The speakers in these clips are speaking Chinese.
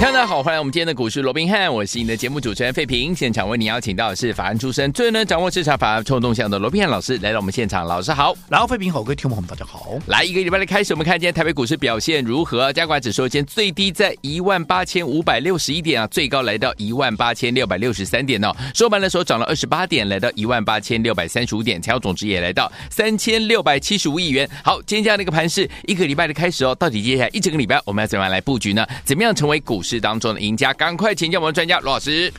大家好，欢迎我们今天的股市罗宾汉，我是你的节目主持人费平。现场为你邀请到的是法案出身、最能掌握市场法案冲动向的罗宾汉老师来到我们现场，老师好，然后费平好，各位听众朋友们大家好。来一个礼拜的开始，我们看今天台北股市表现如何？加权指数今天最低在一万八千五百六十一点啊，最高来到一万八千六百六十三点哦。收盘的时候涨了二十八点，来到一万八千六百三十五点，成交总值也来到三千六百七十五亿元。好，今天这样的一个盘势，一个礼拜的开始哦，到底接下来一整个礼拜我们要怎么样来布局呢？怎么样成为股是当中的赢家？赶快请教我们专家罗老师。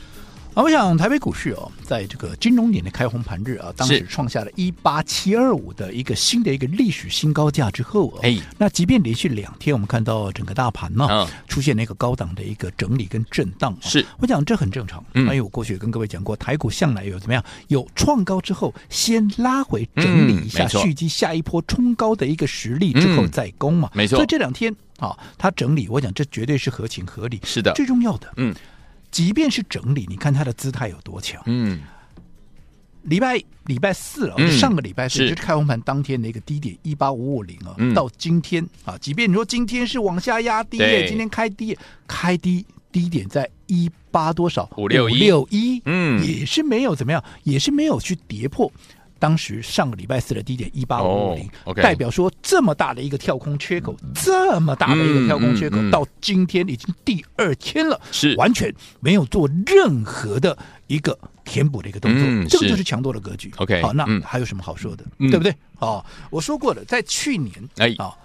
啊，我想台北股市哦，在这个金融年的开红盘日啊，当时创下了一八七二五的一个新的一个历史新高价之后啊，哎，那即便连续两天我们看到整个大盘呢、啊，出现了一个高档的一个整理跟震荡，是。我想这很正常。因为我过去也跟各位讲过，台股向来有怎么样，有创高之后先拉回整理一下，蓄积下一波冲高的一个实力之后再攻嘛，没错。所以这两天啊，它整理，我讲这绝对是合情合理。是的，最重要的，嗯。即便是整理，你看它的姿态有多强？嗯，礼拜礼拜四了，嗯、上个礼拜四就是开红盘当天的一个低点一八五五零啊，到今天啊，即便你说今天是往下压低，今天开低，开低低点在一八多少？五六六一，嗯，也是没有怎么样，也是没有去跌破。当时上个礼拜四的低点一八五五零，代表说这么大的一个跳空缺口，嗯、这么大的一个跳空缺口，嗯嗯、到今天已经第二天了，是。完全没有做任何的一个填补的一个动作，嗯、这个就是强多的格局。OK，好，那还有什么好说的，嗯、对不对？哦，我说过了，在去年哎。啊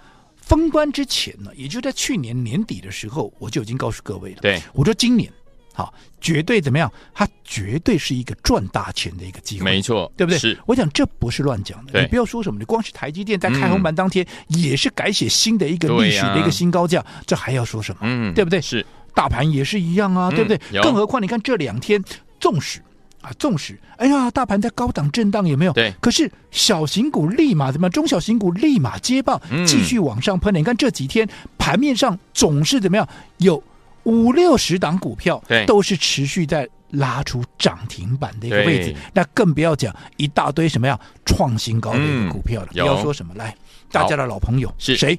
封关之前呢，也就在去年年底的时候，我就已经告诉各位了，对，我说今年。好，绝对怎么样？它绝对是一个赚大钱的一个机会，没错，对不对？是，我讲这不是乱讲的。你不要说什么，你光是台积电在开红盘当天也是改写新的一个历史的一个新高价，啊、这还要说什么？嗯，对不对？是，大盘也是一样啊，嗯、对不对？更何况你看这两天，纵使啊，纵使，哎呀，大盘在高档震荡，有没有？对。可是小型股立马怎么样？中小型股立马接棒，继续往上喷。嗯、你看这几天盘面上总是怎么样？有。五六十档股票，都是持续在拉出涨停板的一个位置，那更不要讲一大堆什么样创新高的一个股票了。嗯、不要说什么来，大家的老朋友是谁？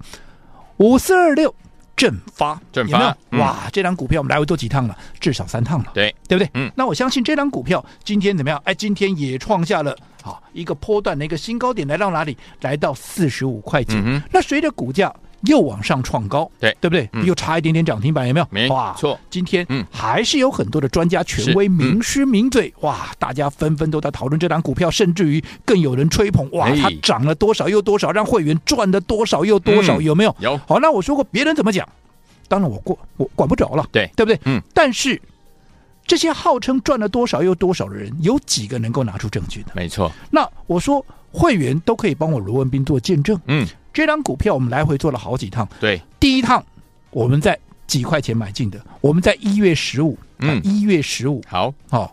五四二六正发，正发有没有？嗯、哇，这档股票我们来回做几趟了？至少三趟了，对，对不对？嗯，那我相信这档股票今天怎么样？哎，今天也创下了好一个波段的一个新高点，来到哪里？来到四十五块钱。嗯、那随着股价。又往上创高，对对不对？嗯、又差一点点涨停板，有没有？没错。今天嗯，还是有很多的专家、权威、名师、名嘴，嗯、哇！大家纷纷都在讨论这档股票，甚至于更有人吹捧，哇！它涨了多少又多少，让会员赚了多少又多少，嗯、有没有？有。好，那我说过，别人怎么讲，当然我过我管不着了，对对不对？嗯。但是这些号称赚了多少又多少的人，有几个能够拿出证据的？没错。那我说，会员都可以帮我罗文斌做见证，嗯。这张股票我们来回做了好几趟。对，第一趟我们在几块钱买进的，我们在一月十五，嗯，一月十五，好，哦，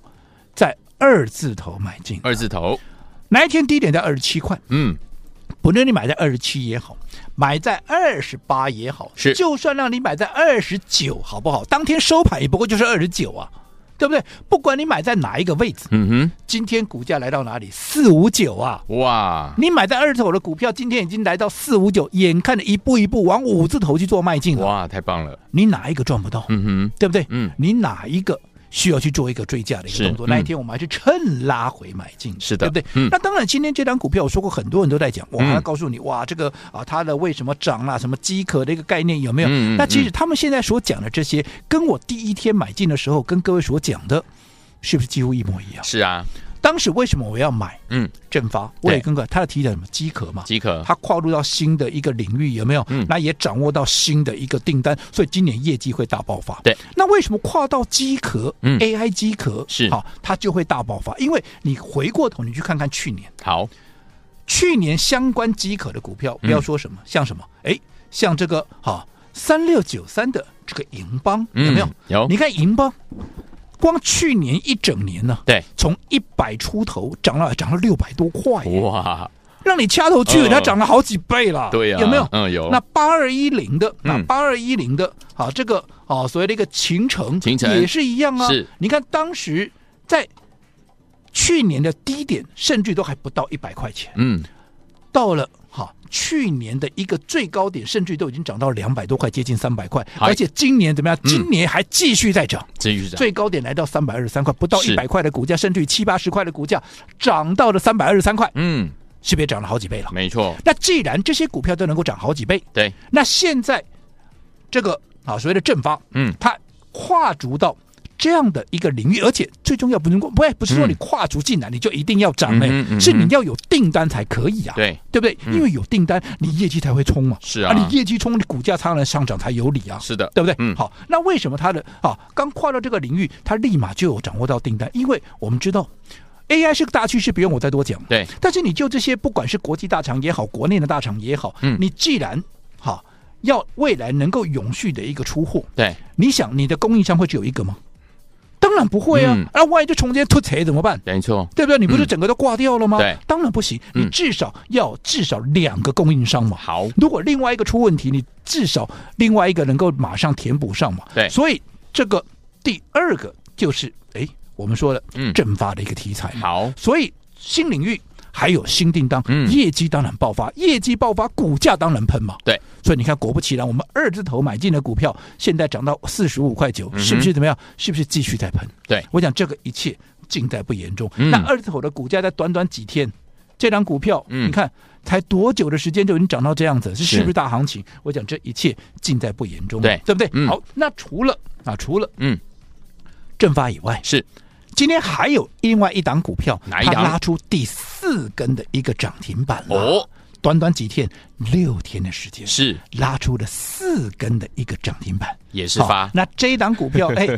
在二字头买进，二字头，哪一天低点在二十七块？嗯，不论你买在二十七也好，买在二十八也好，是，就算让你买在二十九，好不好？当天收盘也不过就是二十九啊。对不对？不管你买在哪一个位置，嗯哼，今天股价来到哪里？四五九啊！哇！你买在二字头的股票，今天已经来到四五九，眼看着一步一步往五字头去做迈进了。哇，太棒了！你哪一个赚不到？嗯哼，对不对？嗯，你哪一个？需要去做一个追加的一个动作，嗯、那一天我们还是趁拉回买进，是的，对不对？嗯、那当然，今天这张股票我说过，很多人都在讲，我还要告诉你，嗯、哇，这个啊，它的为什么涨啊？什么饥渴的一个概念有没有？那其实他们现在所讲的这些，跟我第一天买进的时候跟各位所讲的，是不是几乎一模一样？是啊。当时为什么我要买？嗯，正发，我也跟过他的题材什么饥渴嘛，饥渴，他跨入到新的一个领域有没有？嗯，那也掌握到新的一个订单，所以今年业绩会大爆发。对，那为什么跨到饥渴？嗯，AI 饥渴是好，它就会大爆发，因为你回过头你去看看去年，好，去年相关饥渴的股票，不要说什么，像什么，哎，像这个好三六九三的这个银邦有没有？有，你看银邦。光去年一整年呢，对，从一百出头涨了涨了六百多块，哇！让你掐头去尾，它涨了好几倍了。对呀，有没有？嗯，有。那八二一零的，那八二一零的，啊，这个啊，所谓的一个秦城，秦城也是一样啊。是，你看当时在去年的低点，甚至都还不到一百块钱。嗯，到了哈去年的一个最高点，甚至都已经涨到两百多块，接近三百块。而且今年怎么样？今年还继续在涨，继续涨。最高点来到三百二十三块，不到一百块的股价，甚至于七八十块的股价，涨到了三百二十三块。嗯。是不是涨了好几倍了？没错。那既然这些股票都能够涨好几倍，对，那现在这个啊所谓的正发，嗯，它跨足到这样的一个领域，而且最重要不能够不不是说你跨足进来你就一定要涨哎，是你要有订单才可以啊，对对不对？因为有订单，你业绩才会冲嘛，是啊，你业绩冲，你股价才能上涨才有理啊，是的，对不对？嗯，好，那为什么它的啊刚跨到这个领域，它立马就有掌握到订单？因为我们知道。AI 是个大趋势，不用我再多讲。对，但是你就这些，不管是国际大厂也好，国内的大厂也好，嗯，你既然哈要未来能够永续的一个出货，对，你想你的供应商会只有一个吗？当然不会啊！啊，万一就从这边突财怎么办？没错，对不对？你不是整个都挂掉了吗？对，当然不行，你至少要至少两个供应商嘛。好，如果另外一个出问题，你至少另外一个能够马上填补上嘛。对，所以这个第二个就是哎。我们说的，嗯，正发的一个题材，好，所以新领域还有新订单，嗯，业绩当然爆发，业绩爆发，股价当然喷嘛，对，所以你看，果不其然，我们二字头买进的股票，现在涨到四十五块九，是不是怎么样？是不是继续在喷？对，我讲这个一切尽在不言中。那二字头的股价在短短几天，这张股票，你看才多久的时间就已经涨到这样子，是是不是大行情？我讲这一切尽在不言中，对，对不对？好，那除了啊，除了嗯，正发以外，是。今天还有另外一档股票，哪一档？它拉出第四根的一个涨停板了。哦，短短几天，六天的时间是拉出了四根的一个涨停板，也是发。那这一档股票，哎，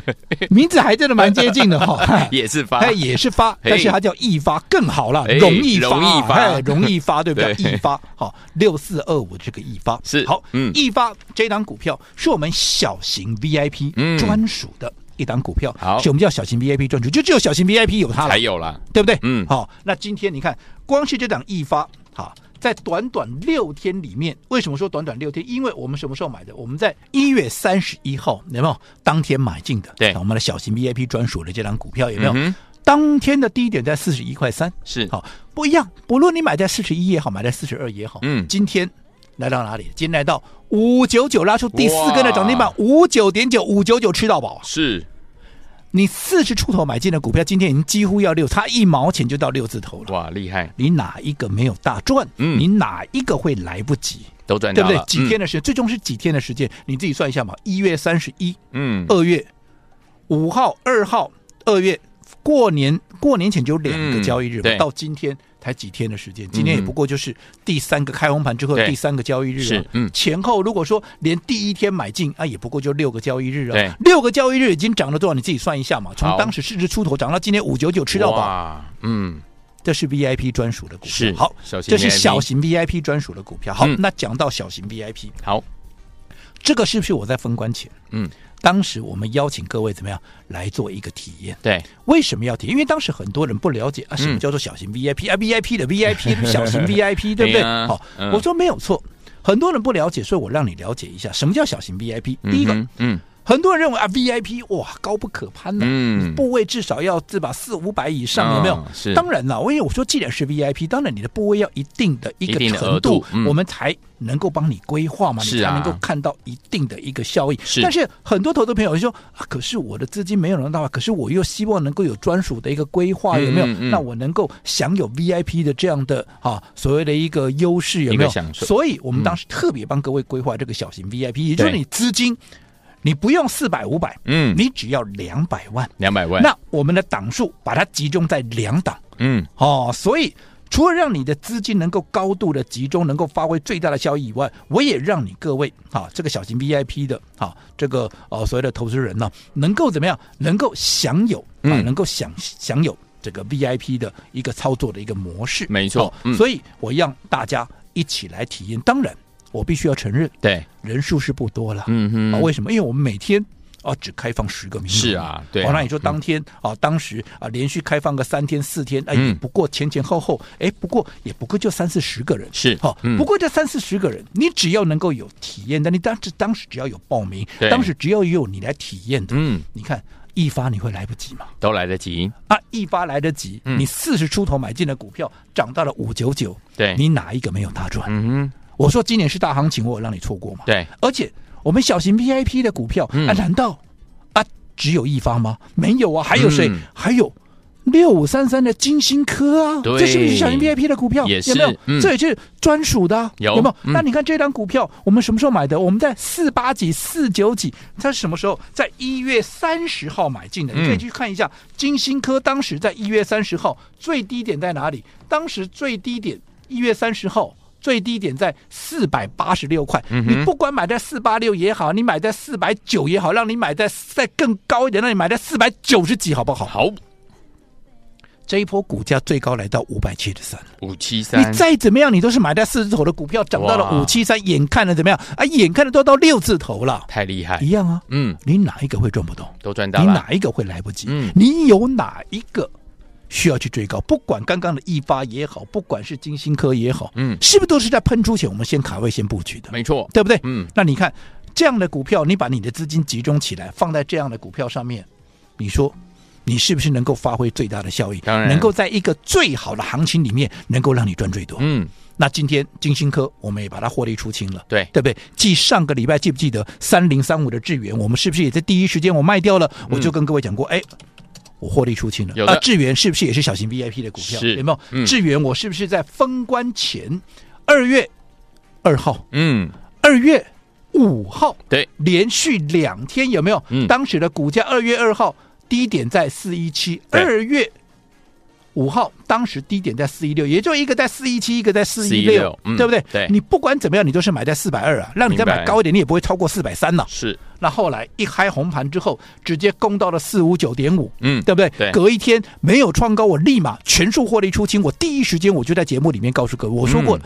名字还真的蛮接近的哈，也是发，哎，也是发，但是它叫易发更好了，容易发，容易发，容易发，对不对？易发，好，六四二五这个易发是好，嗯，易发这一档股票是我们小型 VIP 专属的。一档股票，好，所以我们叫小型 VIP 专属，就只有小型 VIP 有它了，才有了，对不对？嗯，好，那今天你看，光是这档易发，好，在短短六天里面，为什么说短短六天？因为我们什么时候买的？我们在一月三十一号，有没有？当天买进的，对，我们的小型 VIP 专属的这档股票有没有？嗯、当天的低点在四十一块三，是好，不一样。不论你买在四十一也好，买在四十二也好，嗯，今天来到哪里？今天来到五九九，拉出第四根的涨停板，五九点九，五九九吃到饱，是。你四十出头买进的股票，今天已经几乎要六，差一毛钱就到六字头了。哇，厉害！你哪一个没有大赚？嗯，你哪一个会来不及？都赚对不对？几天的时间，最终是几天的时间？你自己算一下嘛。一月三十一，嗯，二月五号、二号，二月过年过年前就有两个交易日，到今天。才几天的时间，今天也不过就是第三个开红盘之后第三个交易日啊。嗯，前后如果说连第一天买进啊，也不过就六个交易日啊。对，六个交易日已经涨了多少？你自己算一下嘛。从当时市值出头涨到今天五九九吃到饱。嗯，这是 VIP 专属的股票。是好，这是小型 VIP 专属的股票。好，那讲到小型 VIP，好，这个是不是我在封关前？嗯。当时我们邀请各位怎么样来做一个体验？对，为什么要体验？因为当时很多人不了解啊，什么叫做小型 VIP 啊，VIP 的 VIP，小型 VIP，对不对？好，我说没有错，很多人不了解，所以我让你了解一下什么叫小型 VIP。第一个，嗯。很多人认为啊，VIP 哇高不可攀的，嗯，部位至少要这把四五百以上，有没有？是，当然了，因为我说既然是 VIP，当然你的部位要一定的一个程度，我们才能够帮你规划嘛，你才能够看到一定的一个效益。是，但是很多投资朋友就说啊，可是我的资金没有那么大，可是我又希望能够有专属的一个规划，有没有？那我能够享有 VIP 的这样的啊所谓的一个优势，有没有？所以我们当时特别帮各位规划这个小型 VIP，也就是你资金。你不用四百五百，嗯，你只要两百万，两百万。那我们的档数把它集中在两档，嗯，哦，所以除了让你的资金能够高度的集中，能够发挥最大的效益以外，我也让你各位啊，这个小型 VIP 的啊，这个呃所谓的投资人呢，能够怎么样？能够享有啊，能够享享有这个 VIP 的一个操作的一个模式。没错，所以我让大家一起来体验。当然。我必须要承认，对人数是不多了，嗯哼，啊，为什么？因为我们每天啊，只开放十个名额。是啊，对啊。哦，那你说当天啊、嗯，当时啊，连续开放个三天四天，哎，也不过前前后后，哎，不过也不过就三四十个人。是，好、哦嗯，不过这三四十个人，你只要能够有体验的，你当时当时只要有报名，当时只要有你来体验的，嗯，你看一发你会来不及吗？都来得及啊，一发来得及。嗯、你四十出头买进的股票涨到了五九九，对，你哪一个没有大赚？嗯哼，我说今年是大行情，我有让你错过嘛？对，而且我们小型 VIP 的股票、嗯、啊，难道啊只有一方吗？没有啊，还有谁？嗯、还有。六五三三的金星科啊，这是不是小型 VIP 的股票？也是有没有？嗯、这也是专属的、啊，有有没有？嗯、那你看这张股票，我们什么时候买的？我们在四八几、四九几，它是什么时候？在一月三十号买进的。你可以去看一下金星科，当时在一月三十号最低点在哪里？当时最低点一月三十号最低点在四百八十六块。嗯、你不管买在四八六也好，你买在四百九也好，让你买在再更高一点，让你买在四百九十几，好不好？好。这一波股价最高来到五百七十三，五七三。你再怎么样，你都是买在四字头的股票，涨到了五七三，眼看着怎么样啊？眼看着都到六字头了，太厉害，一样啊。嗯，你哪一个会赚不动？都赚到了。你哪一个会来不及？嗯，你有哪一个需要去追高？不管刚刚的易发也好，不管是金星科也好，嗯，是不是都是在喷出前我们先卡位先布局的？没错，对不对？嗯，那你看这样的股票，你把你的资金集中起来，放在这样的股票上面，你说？你是不是能够发挥最大的效益？当然，能够在一个最好的行情里面，能够让你赚最多。嗯，那今天金星科我们也把它获利出清了，对，对不对？继上个礼拜记不记得三零三五的智源，我们是不是也在第一时间我卖掉了？嗯、我就跟各位讲过，哎，我获利出清了。啊，智源是不是也是小型 VIP 的股票？是，有没有？嗯、智原我是不是在封关前二月二号？嗯，二月五号，对，连续两天有没有？嗯，当时的股价二月二号。低点在四一七，二月五号当时低点在四一六，也就一个在四一七，一个在四一六，对不对？对，你不管怎么样，你都是买在四百二啊，让你再买高一点，你也不会超过四百三了。是，那后来一开红盘之后，直接攻到了四五九点五，嗯，对不对？对，隔一天没有创高，我立马全数获利出清。我第一时间我就在节目里面告诉各位，我说过，嗯、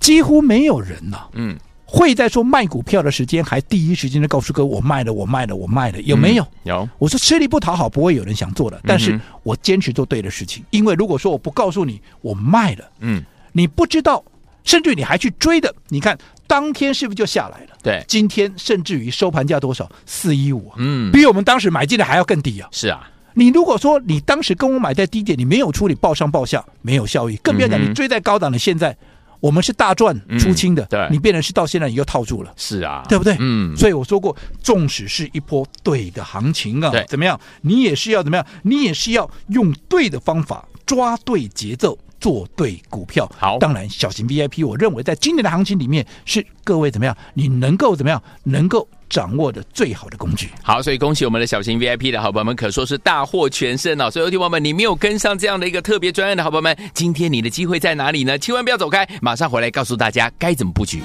几乎没有人呐、啊，嗯。会在说卖股票的时间，还第一时间的告诉各位我卖了，我卖了，我卖了，有没有？嗯、有。我说吃力不讨好，不会有人想做的。但是我坚持做对的事情，因为如果说我不告诉你我卖了，嗯，你不知道，甚至你还去追的，你看当天是不是就下来了？对，今天甚至于收盘价多少？四一五，嗯，比我们当时买进的还要更低啊！是啊，你如果说你当时跟我买在低点，你没有处理报上报下，没有效益，更不要讲你追在高档的现在。我们是大赚出清的，嗯、对，你变成是到现在你又套住了，是啊，对不对？嗯，所以我说过，纵使是一波对的行情啊，怎么样？你也是要怎么样？你也是要用对的方法，抓对节奏，做对股票。好，当然小型 VIP，我认为在今年的行情里面，是各位怎么样？你能够怎么样？能够。掌握的最好的工具。好，所以恭喜我们的小型 VIP 的好朋友们，可说是大获全胜哦。所以，有听友们，你没有跟上这样的一个特别专案的好朋友们，今天你的机会在哪里呢？千万不要走开，马上回来告诉大家该怎么布局。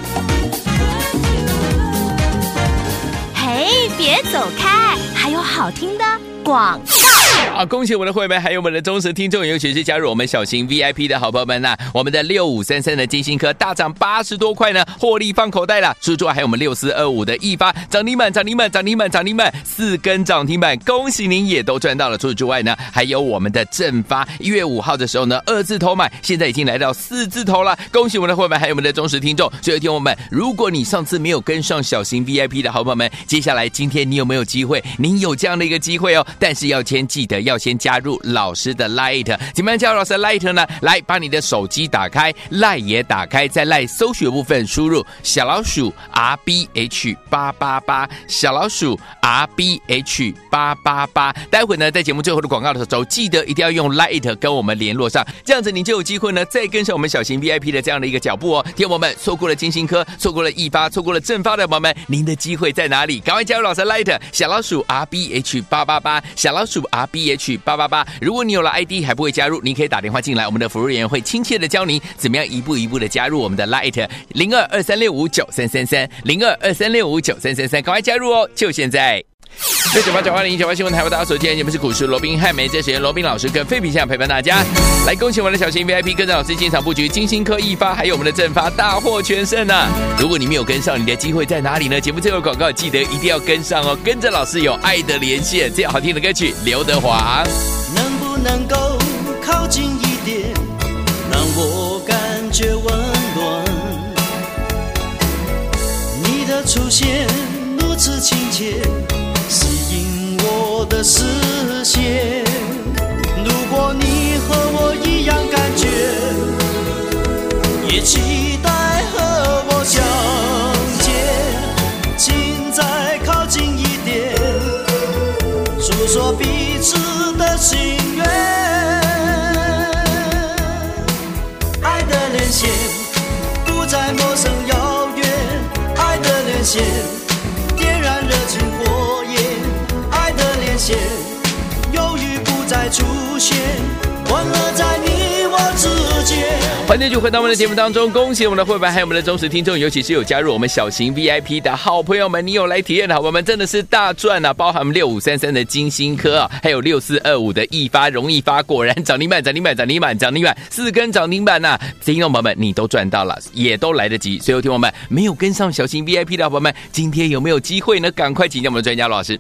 嘿，别走开，还有好听的广告。好，恭喜我们的会员，还有我们的忠实听众，尤其是加入我们小型 VIP 的好朋友们呐、我们的六五三三的金星科大涨八十多块呢，获利放口袋了。除此之外，还有我们六四二五的一发涨停板，涨停板，涨停板，涨停板，四根涨停板，恭喜您也都赚到了。除此之外呢，还有我们的正发，一月五号的时候呢，二字头买，现在已经来到四字头了。恭喜我们的会员，还有我们的忠实听众。所以，听我们，如果你上次没有跟上小型 VIP 的好朋友们，接下来今天你有没有机会？您有这样的一个机会哦，但是要先记要先加入。老师的 Light 怎么样加入老师的 Light 呢？来，把你的手机打开，Light 也打开，在 Light 搜寻部分输入小老鼠 R B H 八八八，小老鼠 R B H 八八八。待会呢，在节目最后的广告的时候，记得一定要用 Light 跟我们联络上，这样子你就有机会呢，再跟上我们小型 VIP 的这样的一个脚步哦。听我们错过了晶心科，错过了一发，错过了正发的朋友们，您的机会在哪里？赶快加入老师的 Light 小老鼠 R B H 八八八，小老鼠 R B H 八八八。如果你有了 ID 还不会加入，您可以打电话进来，我们的服务员会亲切的教您怎么样一步一步的加入我们的 Light 零二二三六五九三三三零二二三六五九三三三，赶快加入哦，就现在。六九八九八零九八新闻台，为大家所见，你们是股市罗宾汉梅，这时间罗宾老师跟费品相陪伴大家，来恭喜我们的小型 VIP，跟着老师进场布局金星科一发，还有我们的正发大获全胜呢、啊。如果你没有跟上，你的机会在哪里呢？节目最后广告，记得一定要跟上哦，跟着老师有爱的连线，这样好听的歌曲，刘德华。能不能够靠近一点，让我感觉温暖？你的出现如此亲切。吸引我的视线，如果你和我一样感觉，也期待和我相见，请再靠近一点，诉说彼此的心愿。爱的连线不再陌生遥远，爱的连线现，欢乐在你我之间。欢迎继续回到我们的节目当中，恭喜我们的会员，还有我们的忠实听众，尤其是有加入我们小型 VIP 的好朋友们，你有来体验的好朋友们，真的是大赚啊！包含我们六五三三的金星科啊，还有六四二五的易发、容易发，果然涨停板、涨停板、涨停板、涨停板，四根涨停板呐、啊！听众朋友们，你都赚到了，也都来得及。所有，听众们没有跟上小型 VIP 的好朋友们，今天有没有机会呢？赶快请教我们的专家罗老师。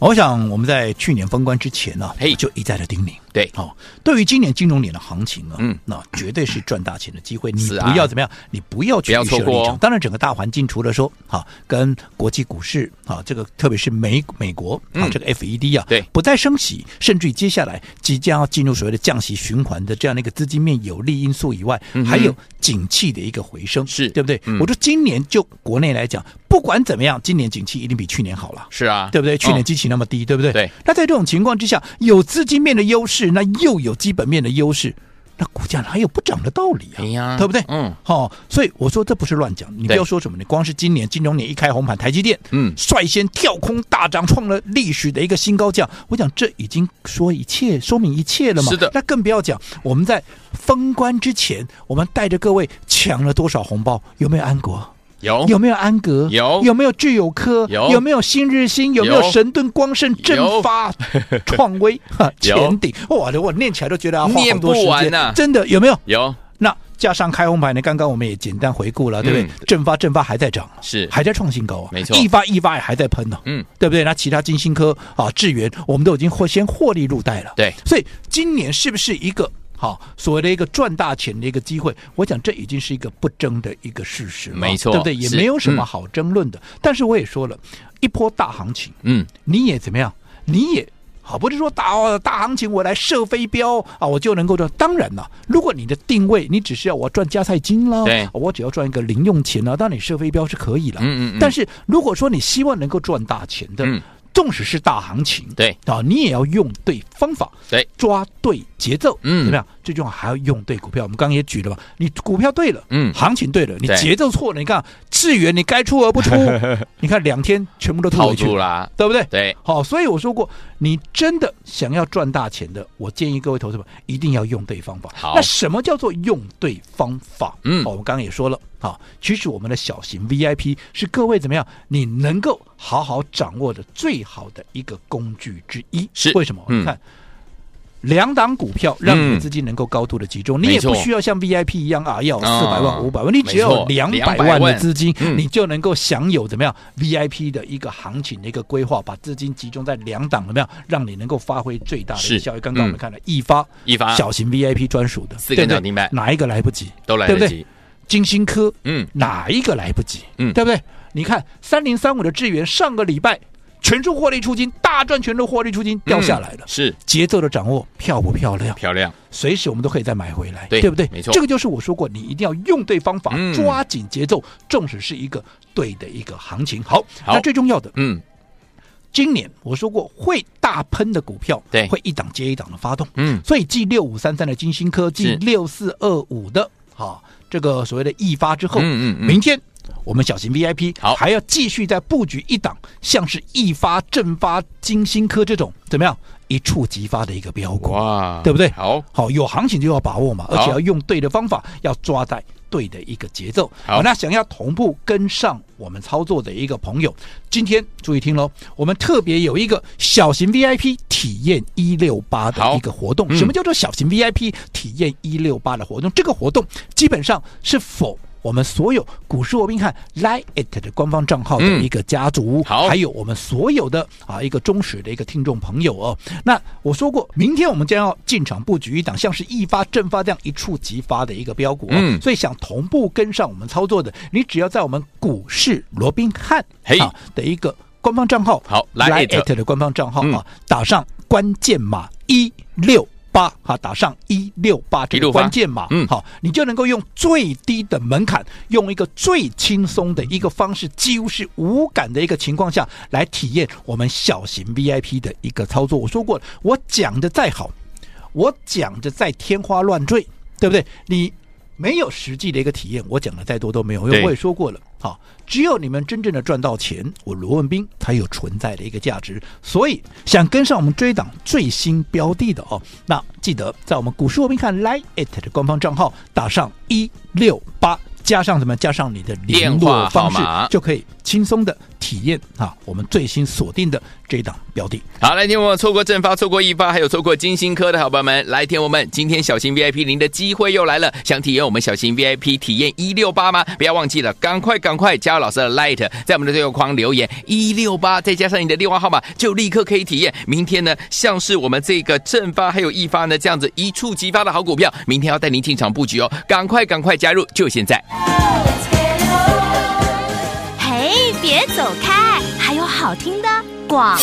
我想我们在去年封关之前呢，嘿，就一再的叮咛，对，好，对于今年金融年的行情啊，嗯，那绝对是赚大钱的机会，你不要怎么样，你不要去预设立场。当然，整个大环境除了说，哈，跟国际股市啊，这个特别是美美国啊，这个 FED 啊，对，不再升息，甚至于接下来即将要进入所谓的降息循环的这样的一个资金面有利因素以外，还有景气的一个回升，是对不对？我说今年就国内来讲。不管怎么样，今年景气一定比去年好了。是啊，对不对？去年基期那么低，嗯、对不对？对。那在这种情况之下，有资金面的优势，那又有基本面的优势，那股价哪有不涨的道理啊？哎呀，对不对？嗯。好、哦，所以我说这不是乱讲。你不要说什么，你光是今年金融年一开红盘，台积电嗯率先跳空大涨，创了历史的一个新高价。我讲这已经说一切，说明一切了嘛。是的。那更不要讲，我们在封关之前，我们带着各位抢了多少红包？有没有安国？有有没有安格？有有没有聚友科？有有没有新日新？有没有神盾光盛、正发、创威、前顶？哇，我念起来都觉得要花好多时间呢。真的有没有？有。那加上开红牌呢？刚刚我们也简单回顾了，对不对？正发正发还在涨，是还在创新高啊，没错。一发一发也还在喷呢，嗯，对不对？那其他金星科啊、智源，我们都已经获先获利入袋了。对，所以今年是不是一个？好，所谓的一个赚大钱的一个机会，我想这已经是一个不争的一个事实了，没错，对不对？也没有什么好争论的。嗯、但是我也说了，一波大行情，嗯，你也怎么样？你也好，不是说大大行情我来射飞镖啊，我就能够赚。当然了，如果你的定位你只是要我赚加菜金了，对，我只要赚一个零用钱了，当然你射飞镖是可以了。嗯嗯，嗯。但是如果说你希望能够赚大钱的，嗯。纵使是大行情，对。啊，你也要用对方法，对，抓对节奏，嗯，怎么样？最重要还要用对股票。我们刚刚也举了嘛，你股票对了，嗯，行情对了，你节奏错了，你看智源你该出而不出，你看两天全部都套住了，对不对？对，好，所以我说过，你真的想要赚大钱的，我建议各位投资者一定要用对方法。好，那什么叫做用对方法？嗯，我们刚刚也说了。好，其实我们的小型 VIP 是各位怎么样？你能够好好掌握的最好的一个工具之一。是为什么？你看，两档股票让你的资金能够高度的集中，你也不需要像 VIP 一样啊，要四百万、五百万，你只要有两百万。的资金，你就能够享有怎么样？VIP 的一个行情的一个规划，把资金集中在两档怎么样，让你能够发挥最大的效益。刚刚我们看了易发，易发。小型 VIP 专属的，四个涨停板，哪一个来不及？都来得及。金星科，嗯，哪一个来不及？嗯，对不对？你看三零三五的智源，上个礼拜全数获利出金，大赚全数获利出金，掉下来了。是节奏的掌握漂不漂亮？漂亮，随时我们都可以再买回来，对，对不对？没错，这个就是我说过，你一定要用对方法，抓紧节奏，纵使是一个对的一个行情。好，那最重要的，嗯，今年我说过会大喷的股票，对，会一档接一档的发动，嗯，所以继六五三三的金星科，技六四二五的，好。这个所谓的易发之后，嗯嗯嗯，明天我们小型 VIP 好还要继续再布局一档，像是易发、正发、金星科这种怎么样一触即发的一个标股，哇，对不对？好，好有行情就要把握嘛，而且要用对的方法，要抓在对的一个节奏。好，那想要同步跟上我们操作的一个朋友，今天注意听喽，我们特别有一个小型 VIP 体验一六八的一个活动。什么叫做小型 VIP 体验一六八的活动？这个活动基本上是否。我们所有股市罗宾汉 Lite 的官方账号的一个家族，嗯、好，还有我们所有的啊一个忠实的一个听众朋友哦。那我说过，明天我们将要进场布局一档像是一发、正发这样一触即发的一个标股，哦，嗯，所以想同步跟上我们操作的，你只要在我们股市罗宾汉啊的一个官方账号，好 Lite 的官方账号啊，打上关键码一六。八哈，打上一六八这个关键码，嗯，好，你就能够用最低的门槛，用一个最轻松的一个方式，几乎是无感的一个情况下来体验我们小型 VIP 的一个操作。我说过了，我讲的再好，我讲的再天花乱坠，对不对？你没有实际的一个体验，我讲的再多都没有用。我也说过了。好，只有你们真正的赚到钱，我罗文斌才有存在的一个价值。所以想跟上我们追档最新标的的哦，那记得在我们股市罗宾看 Lite 的官方账号打上一六八，加上什么？加上你的联络方式，就可以轻松的。体验啊，我们最新锁定的这一档标的。好，来听我们错过正发、错过易发，还有错过金星科的好朋友们，来听我们今天小型 VIP 您的机会又来了。想体验我们小型 VIP 体验一六八吗？不要忘记了，赶快赶快加入老师的 Light，在我们的对话框留言一六八，再加上你的电话号码，就立刻可以体验。明天呢，像是我们这个正发还有一发呢，这样子一触即发的好股票，明天要带您进场布局哦。赶快赶快加入，就现在。别走开，还有好听的广。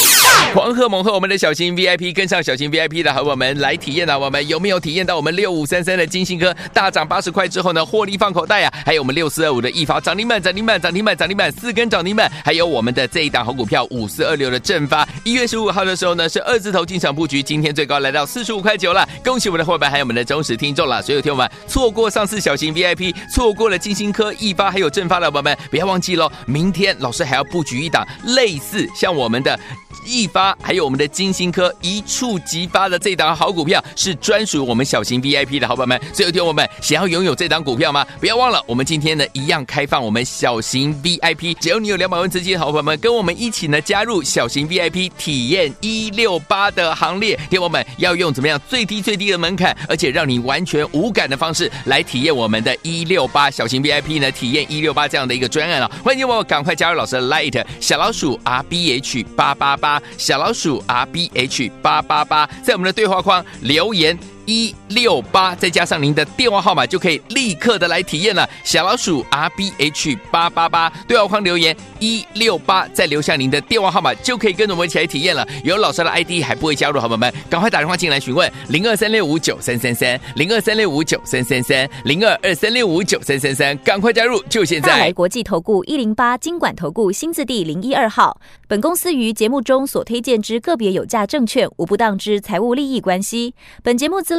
狂贺猛贺我们的小型 VIP，跟上小型 VIP 的好我们来体验啊！我们有没有体验到我们六五三三的金星科大涨八十块之后呢，获利放口袋啊？还有我们六四二五的易发涨停板，涨停板，涨停板，涨停板，四根涨停板。还有我们的这一档好股票五四二六的正发，一月十五号的时候呢是二字头进场布局，今天最高来到四十五块九了。恭喜我们的伙伴，还有我们的忠实听众了。所有听友们错过上次小型 VIP，错过了金星科、易发还有正发的伙伴们，不要忘记喽，明天老师还要布局一档类似像我们的。易发还有我们的金星科一触即发的这档好股票，是专属我们小型 VIP 的好朋友们。所以有听我们想要拥有这档股票吗？不要忘了，我们今天呢一样开放我们小型 VIP，只要你有两百万资金的好朋友们，跟我们一起呢加入小型 VIP 体验一六八的行列。听我们要用怎么样最低最低的门槛，而且让你完全无感的方式来体验我们的一六八小型 VIP 呢？体验一六八这样的一个专案啊！欢迎我赶快加入老师的 Light 小老鼠 R B H 八八八八。小老鼠 R B H 八八八，在我们的对话框留言。一六八，再加上您的电话号码，就可以立刻的来体验了。小老鼠 R B H 八八八，对话框留言一六八，再留下您的电话号码，就可以跟着我们一起来体验了。有老师的 ID 还不会加入，好朋友们，赶快打电话进来询问零二三六五九三三三零二三六五九三三三零二二三六五九三三三，赶快加入，就现在。来国际投顾一零八金管投顾新字第零一二号，本公司于节目中所推荐之个别有价证券无不当之财务利益关系，本节目资